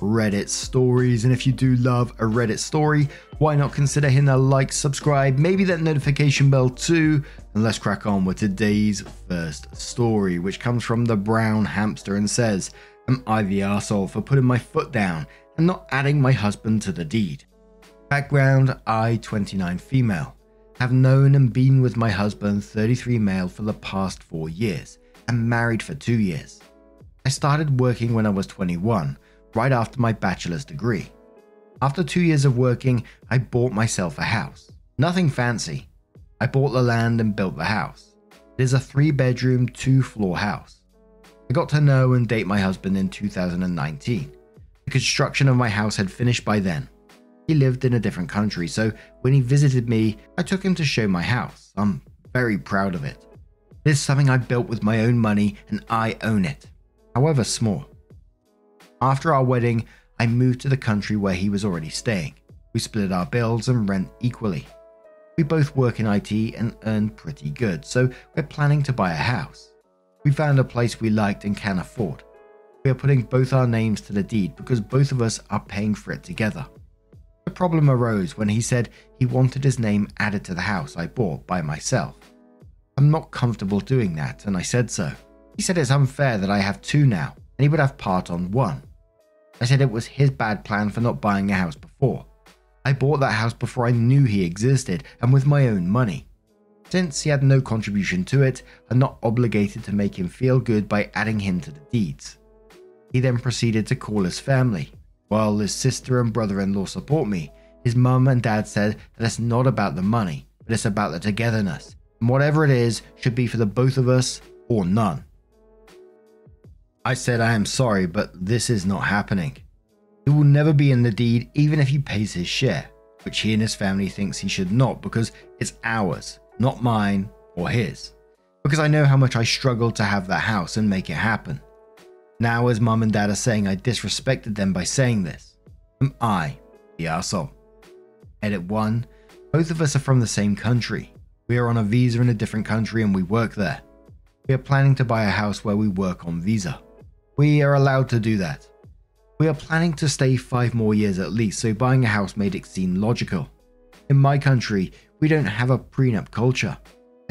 Reddit stories. And if you do love a Reddit story, why not consider hitting a like, subscribe, maybe that notification bell too? And let's crack on with today's first story, which comes from the brown hamster and says, Am I the asshole for putting my foot down and not adding my husband to the deed? Background I, 29 female, have known and been with my husband, 33 male, for the past four years and married for two years. I started working when I was 21, right after my bachelor's degree. After two years of working, I bought myself a house. Nothing fancy. I bought the land and built the house. It is a three bedroom, two floor house. I got to know and date my husband in 2019. The construction of my house had finished by then. He lived in a different country, so when he visited me, I took him to show my house. I'm very proud of it. It is something I built with my own money and I own it, however small. After our wedding, I moved to the country where he was already staying. We split our bills and rent equally. We both work in IT and earn pretty good, so we're planning to buy a house. We found a place we liked and can afford. We are putting both our names to the deed because both of us are paying for it together. The problem arose when he said he wanted his name added to the house I bought by myself. I'm not comfortable doing that, and I said so. He said it's unfair that I have two now, and he would have part on one. I said it was his bad plan for not buying a house before. I bought that house before I knew he existed and with my own money. Since he had no contribution to it, I'm not obligated to make him feel good by adding him to the deeds. He then proceeded to call his family. While his sister and brother in law support me, his mum and dad said that it's not about the money, but it's about the togetherness. And whatever it is should be for the both of us or none. I said I am sorry, but this is not happening. He will never be in the deed even if he pays his share, which he and his family thinks he should not because it's ours, not mine or his. Because I know how much I struggled to have that house and make it happen. Now, as mum and dad are saying I disrespected them by saying this, am I the arsehole? Edit 1 Both of us are from the same country. We are on a visa in a different country and we work there. We are planning to buy a house where we work on visa. We are allowed to do that. We are planning to stay five more years at least, so buying a house made it seem logical. In my country, we don't have a prenup culture.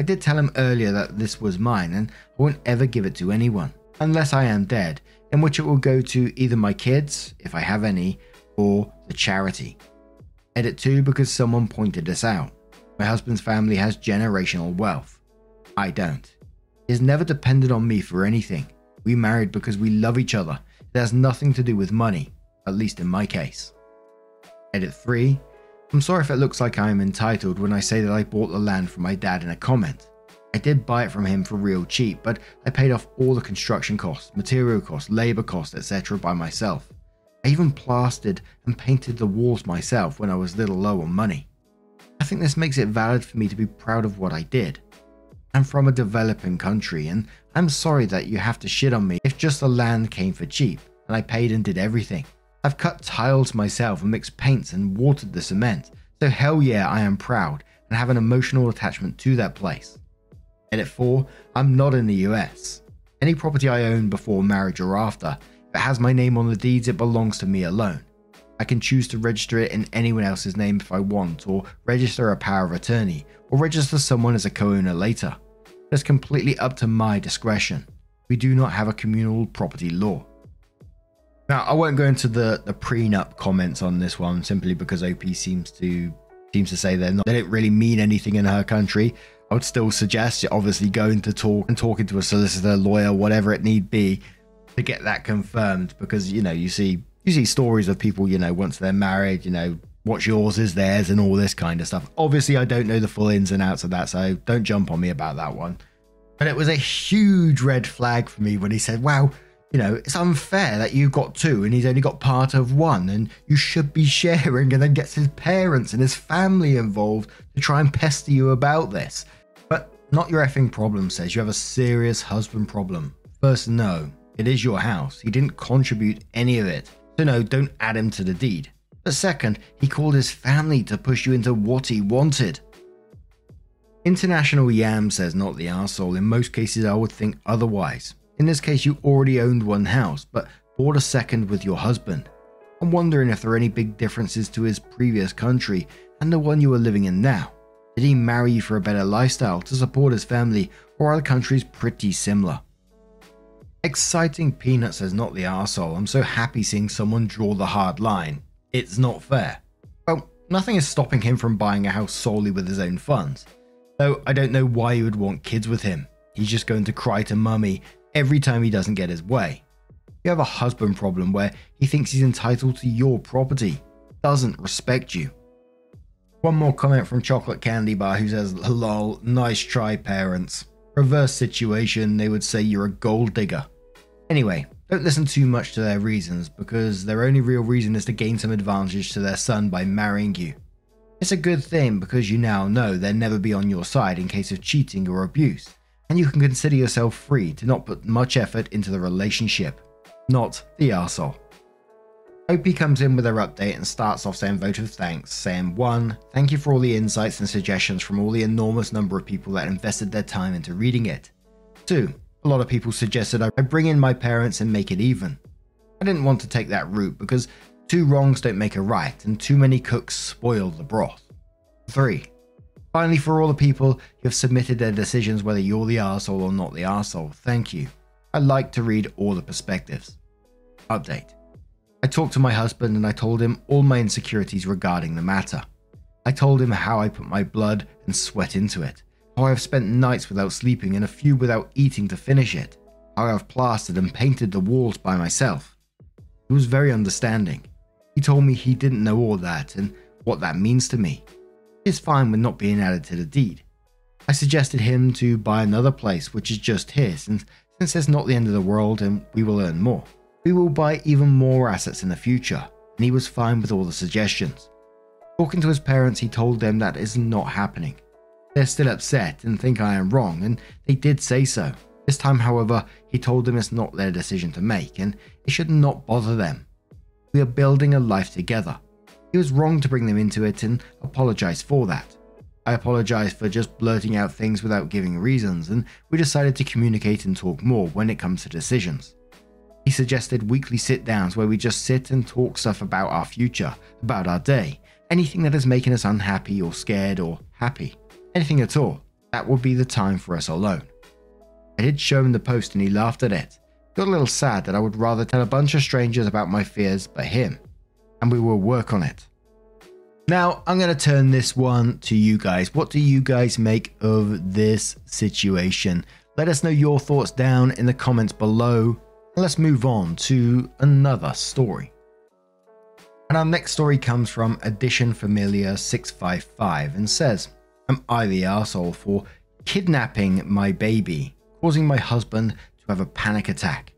I did tell him earlier that this was mine and I won't ever give it to anyone, unless I am dead, in which it will go to either my kids, if I have any, or the charity. Edit 2 because someone pointed this out. My husband's family has generational wealth. I don't. He has never depended on me for anything. We married because we love each other. It has nothing to do with money, at least in my case. Edit 3. I'm sorry if it looks like I am entitled when I say that I bought the land from my dad in a comment. I did buy it from him for real cheap, but I paid off all the construction costs, material costs, labor costs, etc. by myself. I even plastered and painted the walls myself when I was a little low on money. I think this makes it valid for me to be proud of what I did. I'm from a developing country, and I'm sorry that you have to shit on me if just the land came for cheap and I paid and did everything. I've cut tiles myself and mixed paints and watered the cement, so hell yeah, I am proud and have an emotional attachment to that place. Edit 4 I'm not in the US. Any property I own before marriage or after, if it has my name on the deeds, it belongs to me alone. I can choose to register it in anyone else's name if I want, or register a power of attorney, or register someone as a co owner later. That's completely up to my discretion. We do not have a communal property law. Now, I won't go into the, the prenup comments on this one simply because OP seems to seems to say they're not they don't really mean anything in her country. I would still suggest obviously going to talk and talking to a solicitor, lawyer, whatever it need be, to get that confirmed because you know you see you see stories of people you know once they're married you know what's yours is theirs and all this kind of stuff. Obviously, I don't know the full ins and outs of that, so don't jump on me about that one. But it was a huge red flag for me when he said, Wow, you know, it's unfair that you got two and he's only got part of one, and you should be sharing, and then gets his parents and his family involved to try and pester you about this. But not your effing problem, says you have a serious husband problem. First, no, it is your house. He didn't contribute any of it. So, no, don't add him to the deed. But second, he called his family to push you into what he wanted. International Yam says not the arsehole. In most cases, I would think otherwise. In this case, you already owned one house, but bought a second with your husband. I'm wondering if there are any big differences to his previous country and the one you are living in now. Did he marry you for a better lifestyle to support his family, or are the countries pretty similar? Exciting Peanut says not the arsehole. I'm so happy seeing someone draw the hard line. It's not fair. Well, nothing is stopping him from buying a house solely with his own funds. Though I don't know why you would want kids with him. He's just going to cry to mummy every time he doesn't get his way. You have a husband problem where he thinks he's entitled to your property, doesn't respect you. One more comment from Chocolate Candy Bar who says, lol, nice try, parents. Reverse situation, they would say you're a gold digger. Anyway, don't listen too much to their reasons because their only real reason is to gain some advantage to their son by marrying you. It's a good thing because you now know they'll never be on your side in case of cheating or abuse and you can consider yourself free to not put much effort into the relationship, not the arsehole. OP comes in with her update and starts off saying vote of thanks, saying 1. Thank you for all the insights and suggestions from all the enormous number of people that invested their time into reading it. 2. A lot of people suggested I bring in my parents and make it even. I didn't want to take that route because two wrongs don't make a right and too many cooks spoil the broth. 3. Finally, for all the people who have submitted their decisions, whether you're the arsehole or not the arsehole, thank you. I like to read all the perspectives. Update. I talked to my husband and I told him all my insecurities regarding the matter. I told him how I put my blood and sweat into it, how I have spent nights without sleeping and a few without eating to finish it, how I have plastered and painted the walls by myself. He was very understanding. He told me he didn't know all that and what that means to me is fine with not being added to the deed. I suggested him to buy another place which is just his, and since it's not the end of the world and we will earn more, we will buy even more assets in the future, and he was fine with all the suggestions. Talking to his parents, he told them that is not happening. They're still upset and think I am wrong, and they did say so. This time, however, he told them it's not their decision to make, and it should not bother them. We are building a life together, he was wrong to bring them into it and apologise for that. I apologized for just blurting out things without giving reasons, and we decided to communicate and talk more when it comes to decisions. He suggested weekly sit downs where we just sit and talk stuff about our future, about our day, anything that is making us unhappy or scared or happy, anything at all. That would be the time for us alone. I did show him the post and he laughed at it. Got a little sad that I would rather tell a bunch of strangers about my fears but him and we will work on it. Now, I'm going to turn this one to you guys. What do you guys make of this situation? Let us know your thoughts down in the comments below. Let's move on to another story. And our next story comes from Edition Familiar 655 and says, Am I the asshole for kidnapping my baby, causing my husband to have a panic attack?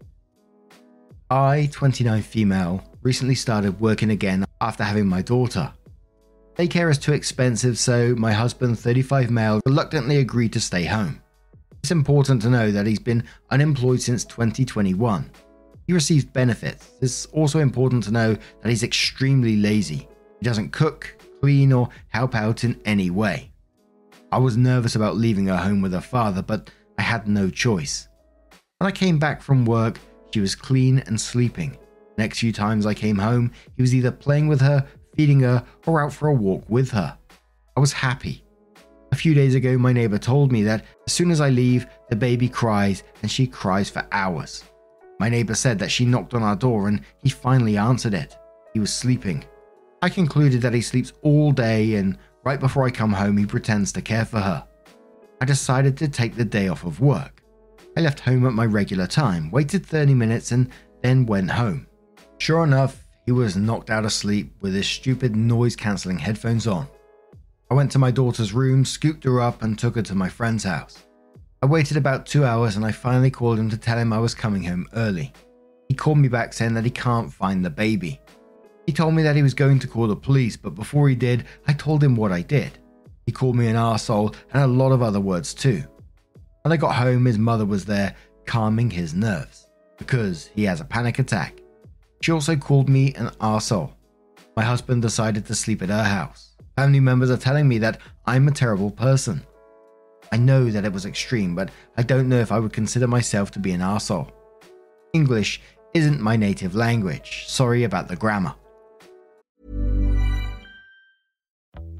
I, 29 female, recently started working again after having my daughter. Daycare is too expensive, so my husband, 35 male, reluctantly agreed to stay home. It's important to know that he's been unemployed since 2021. He receives benefits. It's also important to know that he's extremely lazy. He doesn't cook, clean, or help out in any way. I was nervous about leaving her home with her father, but I had no choice. When I came back from work, she was clean and sleeping. Next few times I came home, he was either playing with her, feeding her, or out for a walk with her. I was happy. A few days ago, my neighbor told me that as soon as I leave, the baby cries and she cries for hours. My neighbor said that she knocked on our door and he finally answered it. He was sleeping. I concluded that he sleeps all day and right before I come home, he pretends to care for her. I decided to take the day off of work. I left home at my regular time, waited 30 minutes, and then went home. Sure enough, he was knocked out of sleep with his stupid noise cancelling headphones on. I went to my daughter's room, scooped her up, and took her to my friend's house. I waited about two hours and I finally called him to tell him I was coming home early. He called me back saying that he can't find the baby. He told me that he was going to call the police, but before he did, I told him what I did. He called me an arsehole and a lot of other words too. When I got home, his mother was there, calming his nerves, because he has a panic attack. She also called me an arsehole. My husband decided to sleep at her house. Family members are telling me that I'm a terrible person. I know that it was extreme, but I don't know if I would consider myself to be an arsehole. English isn't my native language. Sorry about the grammar.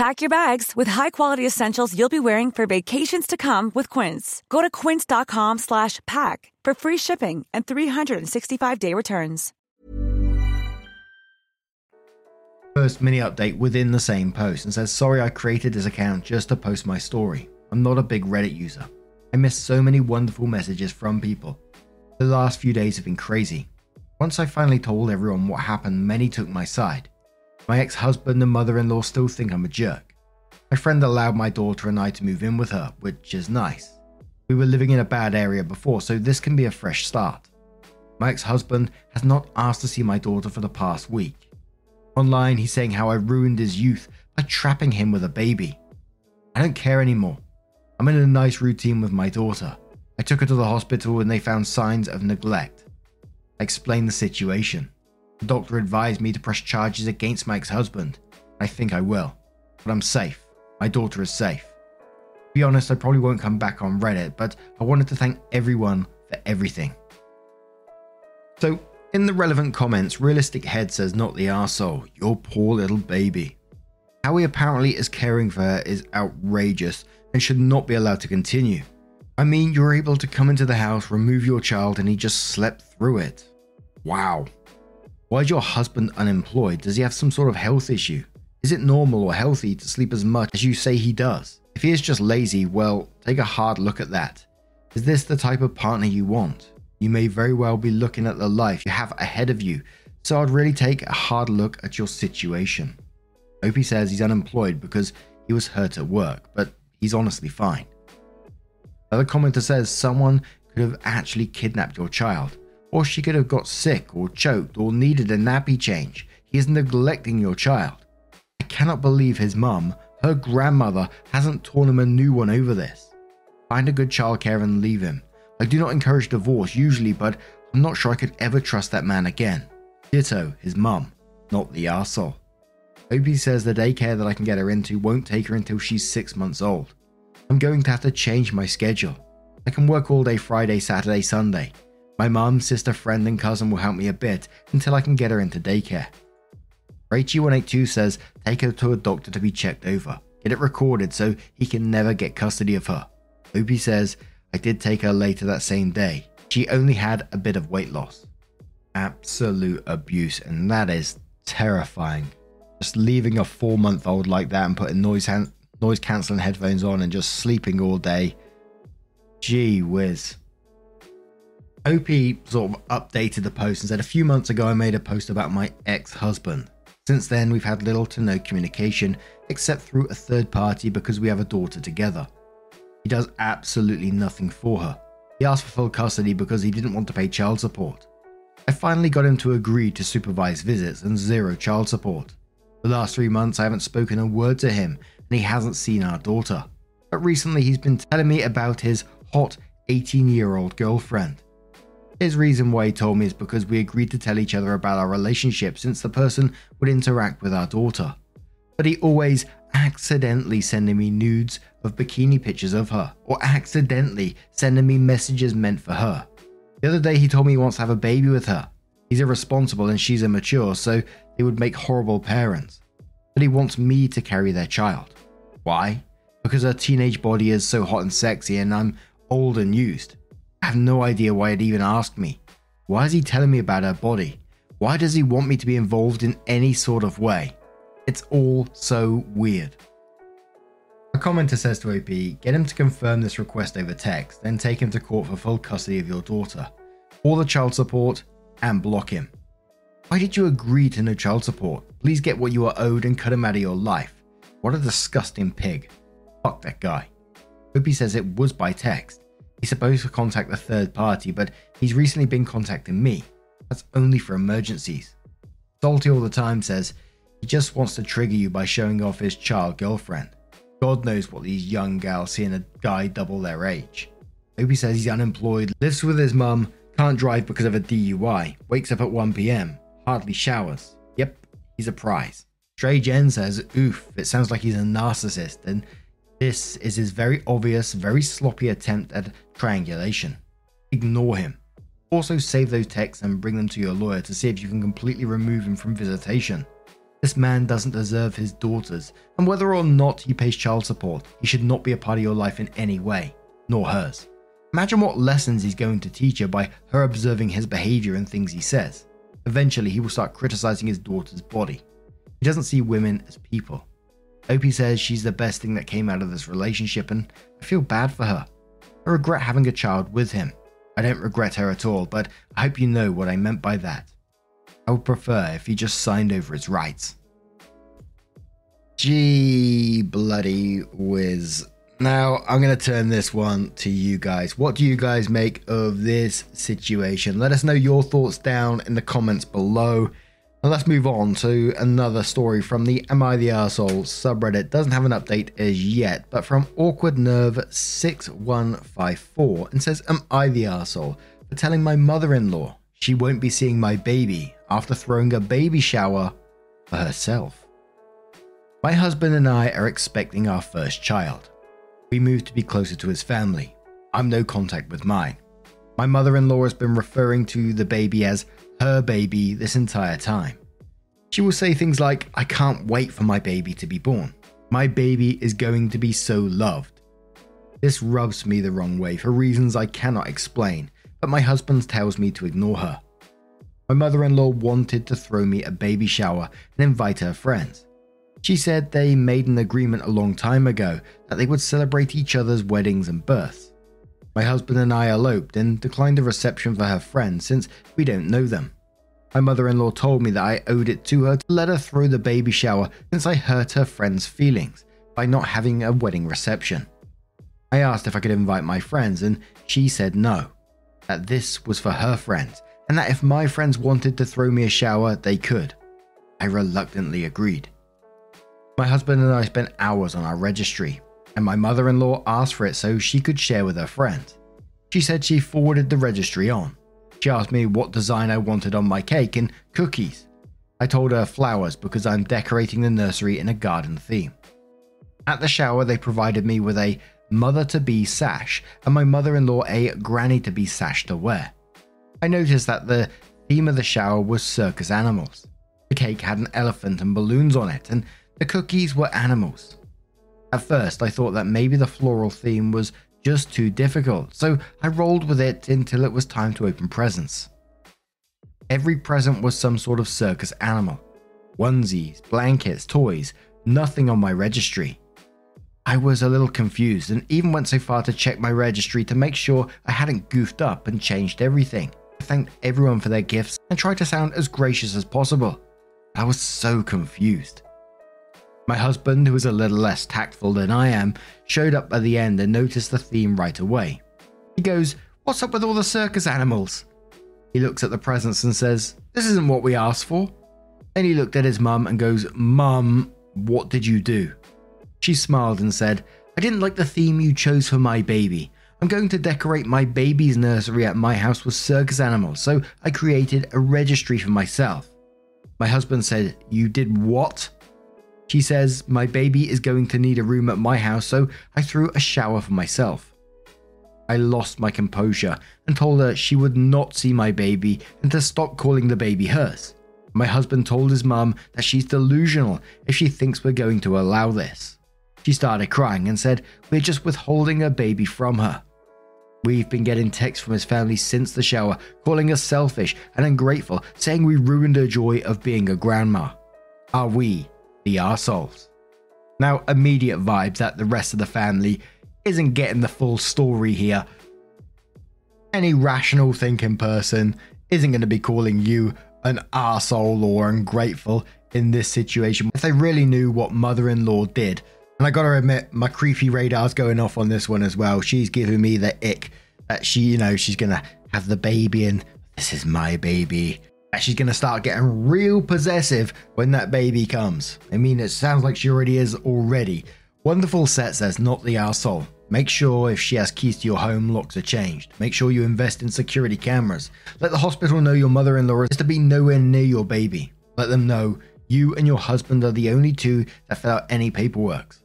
Pack your bags with high-quality essentials you'll be wearing for vacations to come with Quince. Go to quince.com slash pack for free shipping and 365-day returns. First mini update within the same post and says, Sorry, I created this account just to post my story. I'm not a big Reddit user. I missed so many wonderful messages from people. The last few days have been crazy. Once I finally told everyone what happened, many took my side. My ex husband and mother in law still think I'm a jerk. My friend allowed my daughter and I to move in with her, which is nice. We were living in a bad area before, so this can be a fresh start. My ex husband has not asked to see my daughter for the past week. Online, he's saying how I ruined his youth by trapping him with a baby. I don't care anymore. I'm in a nice routine with my daughter. I took her to the hospital and they found signs of neglect. I explained the situation. The doctor advised me to press charges against Mike's husband. I think I will. But I'm safe. My daughter is safe. To be honest, I probably won't come back on Reddit, but I wanted to thank everyone for everything. So, in the relevant comments, Realistic Head says, Not the arsehole, your poor little baby. How he apparently is caring for her is outrageous and should not be allowed to continue. I mean, you're able to come into the house, remove your child, and he just slept through it. Wow. Why is your husband unemployed? Does he have some sort of health issue? Is it normal or healthy to sleep as much as you say he does? If he is just lazy, well, take a hard look at that. Is this the type of partner you want? You may very well be looking at the life you have ahead of you, so I'd really take a hard look at your situation. OP says he's unemployed because he was hurt at work, but he's honestly fine. Another commenter says someone could have actually kidnapped your child, or she could have got sick or choked or needed a nappy change. He is neglecting your child. I cannot believe his mum, her grandmother, hasn't torn him a new one over this. Find a good childcare and leave him. I do not encourage divorce usually, but I'm not sure I could ever trust that man again. Ditto his mum, not the arsehole. OP says the daycare that I can get her into won't take her until she's six months old. I'm going to have to change my schedule. I can work all day Friday, Saturday, Sunday. My mum, sister, friend, and cousin will help me a bit until I can get her into daycare. Rachie182 says take her to a doctor to be checked over. Get it recorded so he can never get custody of her. OP says I did take her later that same day. She only had a bit of weight loss. Absolute abuse, and that is terrifying. Just leaving a four month old like that and putting noise noise cancelling headphones on and just sleeping all day. Gee whiz. OP sort of updated the post and said a few months ago I made a post about my ex husband. Since then, we've had little to no communication except through a third party because we have a daughter together. He does absolutely nothing for her. He asked for full custody because he didn't want to pay child support. I finally got him to agree to supervise visits and zero child support. The last three months, I haven't spoken a word to him and he hasn't seen our daughter. But recently, he's been telling me about his hot 18 year old girlfriend. His reason why he told me is because we agreed to tell each other about our relationship since the person would interact with our daughter. But he always accidentally sending me nudes of bikini pictures of her, or accidentally sending me messages meant for her. The other day he told me he wants to have a baby with her. He's irresponsible and she's immature, so they would make horrible parents. But he wants me to carry their child. Why? Because her teenage body is so hot and sexy and I'm old and used. I have no idea why he'd even ask me. Why is he telling me about her body? Why does he want me to be involved in any sort of way? It's all so weird. A commenter says to OP, get him to confirm this request over text, then take him to court for full custody of your daughter, all the child support, and block him. Why did you agree to no child support? Please get what you are owed and cut him out of your life. What a disgusting pig. Fuck that guy. OP says it was by text. He's supposed to contact the third party, but he's recently been contacting me. That's only for emergencies. Salty all the time says he just wants to trigger you by showing off his child girlfriend. God knows what these young gals see in a guy double their age. OP says he's unemployed, lives with his mum, can't drive because of a DUI, wakes up at 1pm, hardly showers. Yep, he's a prize. Stray Jen says, oof, it sounds like he's a narcissist, and this is his very obvious, very sloppy attempt at triangulation. Ignore him. Also, save those texts and bring them to your lawyer to see if you can completely remove him from visitation. This man doesn't deserve his daughters, and whether or not he pays child support, he should not be a part of your life in any way, nor hers. Imagine what lessons he's going to teach her by her observing his behavior and things he says. Eventually, he will start criticizing his daughter's body. He doesn't see women as people. OP says she's the best thing that came out of this relationship, and I feel bad for her. I regret having a child with him. I don't regret her at all, but I hope you know what I meant by that. I would prefer if he just signed over his rights. Gee, bloody whiz. Now, I'm going to turn this one to you guys. What do you guys make of this situation? Let us know your thoughts down in the comments below. Let's move on to another story from the Am I the Arsehole subreddit. Doesn't have an update as yet, but from Awkward Nerve 6154 and says, Am I the Arsehole for telling my mother in law she won't be seeing my baby after throwing a baby shower for herself? My husband and I are expecting our first child. We moved to be closer to his family. I'm no contact with mine. My mother in law has been referring to the baby as her baby this entire time. She will say things like, I can't wait for my baby to be born. My baby is going to be so loved. This rubs me the wrong way for reasons I cannot explain, but my husband tells me to ignore her. My mother in law wanted to throw me a baby shower and invite her friends. She said they made an agreement a long time ago that they would celebrate each other's weddings and births. My husband and I eloped and declined a reception for her friends since we don't know them. My mother in law told me that I owed it to her to let her throw the baby shower since I hurt her friends' feelings by not having a wedding reception. I asked if I could invite my friends, and she said no, that this was for her friends, and that if my friends wanted to throw me a shower, they could. I reluctantly agreed. My husband and I spent hours on our registry, and my mother in law asked for it so she could share with her friends. She said she forwarded the registry on. She asked me what design I wanted on my cake and cookies. I told her flowers because I'm decorating the nursery in a garden theme. At the shower, they provided me with a mother to be sash and my mother in law a granny to be sash to wear. I noticed that the theme of the shower was circus animals. The cake had an elephant and balloons on it, and the cookies were animals. At first, I thought that maybe the floral theme was just too difficult, so I rolled with it until it was time to open presents. Every present was some sort of circus animal onesies, blankets, toys, nothing on my registry. I was a little confused and even went so far to check my registry to make sure I hadn't goofed up and changed everything. I thanked everyone for their gifts and tried to sound as gracious as possible. I was so confused. My husband, who is a little less tactful than I am, showed up at the end and noticed the theme right away. He goes, What's up with all the circus animals? He looks at the presents and says, This isn't what we asked for. Then he looked at his mum and goes, Mum, what did you do? She smiled and said, I didn't like the theme you chose for my baby. I'm going to decorate my baby's nursery at my house with circus animals, so I created a registry for myself. My husband said, You did what? She says, My baby is going to need a room at my house, so I threw a shower for myself. I lost my composure and told her she would not see my baby and to stop calling the baby hers. My husband told his mum that she's delusional if she thinks we're going to allow this. She started crying and said, We're just withholding a baby from her. We've been getting texts from his family since the shower, calling us selfish and ungrateful, saying we ruined her joy of being a grandma. Are we the arseholes? Now, immediate vibes that the rest of the family isn't getting the full story here. Any rational thinking person isn't going to be calling you an arsehole or ungrateful in this situation. If they really knew what mother in law did, and I gotta admit, my creepy radar's going off on this one as well. She's giving me the ick that she, you know, she's gonna have the baby and this is my baby. She's gonna start getting real possessive when that baby comes. I mean, it sounds like she already is already. Wonderful set says, not the asshole. Make sure if she has keys to your home, locks are changed. Make sure you invest in security cameras. Let the hospital know your mother in law is to be nowhere near your baby. Let them know you and your husband are the only two that fill out any paperwork.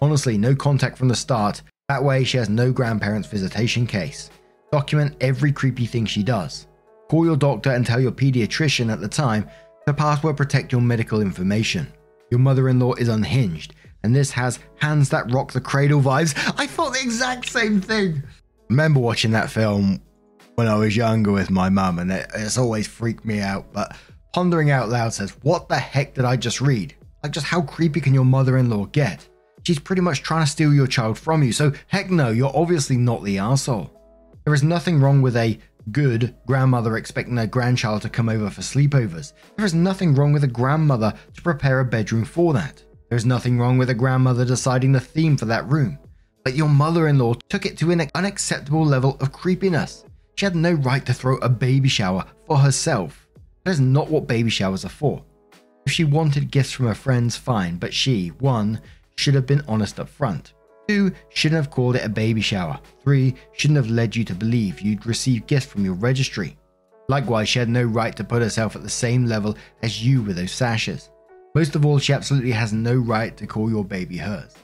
Honestly, no contact from the start. That way, she has no grandparents' visitation case. Document every creepy thing she does. Call your doctor and tell your pediatrician at the time to password protect your medical information. Your mother in law is unhinged and this has hands that rock the cradle vibes. I thought the exact same thing. Remember watching that film when I was younger with my mum, and it, it's always freaked me out. But pondering out loud says, What the heck did I just read? Like, just how creepy can your mother in law get? She's pretty much trying to steal your child from you, so heck no, you're obviously not the asshole. There is nothing wrong with a good grandmother expecting her grandchild to come over for sleepovers. There is nothing wrong with a grandmother to prepare a bedroom for that. There's nothing wrong with a grandmother deciding the theme for that room, but your mother in law took it to an unacceptable level of creepiness. She had no right to throw a baby shower for herself. That is not what baby showers are for. If she wanted gifts from her friends, fine, but she, 1. should have been honest up front. 2. shouldn't have called it a baby shower. 3. shouldn't have led you to believe you'd receive gifts from your registry. Likewise, she had no right to put herself at the same level as you with those sashes. Most of all, she absolutely has no right to call your baby hers.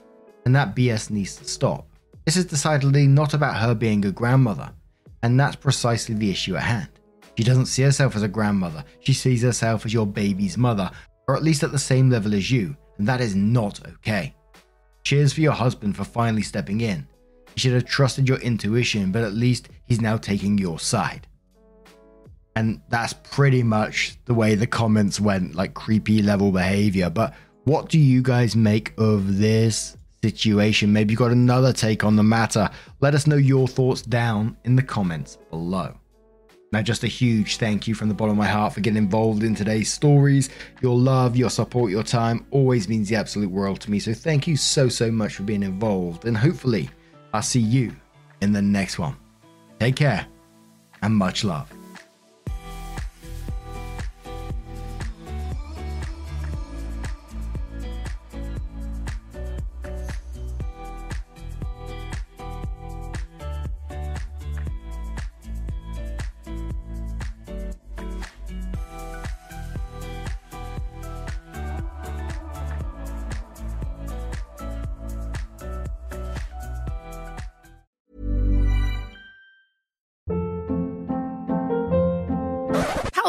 And that BS needs to stop. This is decidedly not about her being a grandmother, and that's precisely the issue at hand. She doesn't see herself as a grandmother, she sees herself as your baby's mother, or at least at the same level as you, and that is not okay. Cheers for your husband for finally stepping in. He should have trusted your intuition, but at least he's now taking your side. And that's pretty much the way the comments went, like creepy level behavior. But what do you guys make of this situation? Maybe you've got another take on the matter. Let us know your thoughts down in the comments below. Now, just a huge thank you from the bottom of my heart for getting involved in today's stories. Your love, your support, your time always means the absolute world to me. So, thank you so, so much for being involved. And hopefully, I'll see you in the next one. Take care and much love.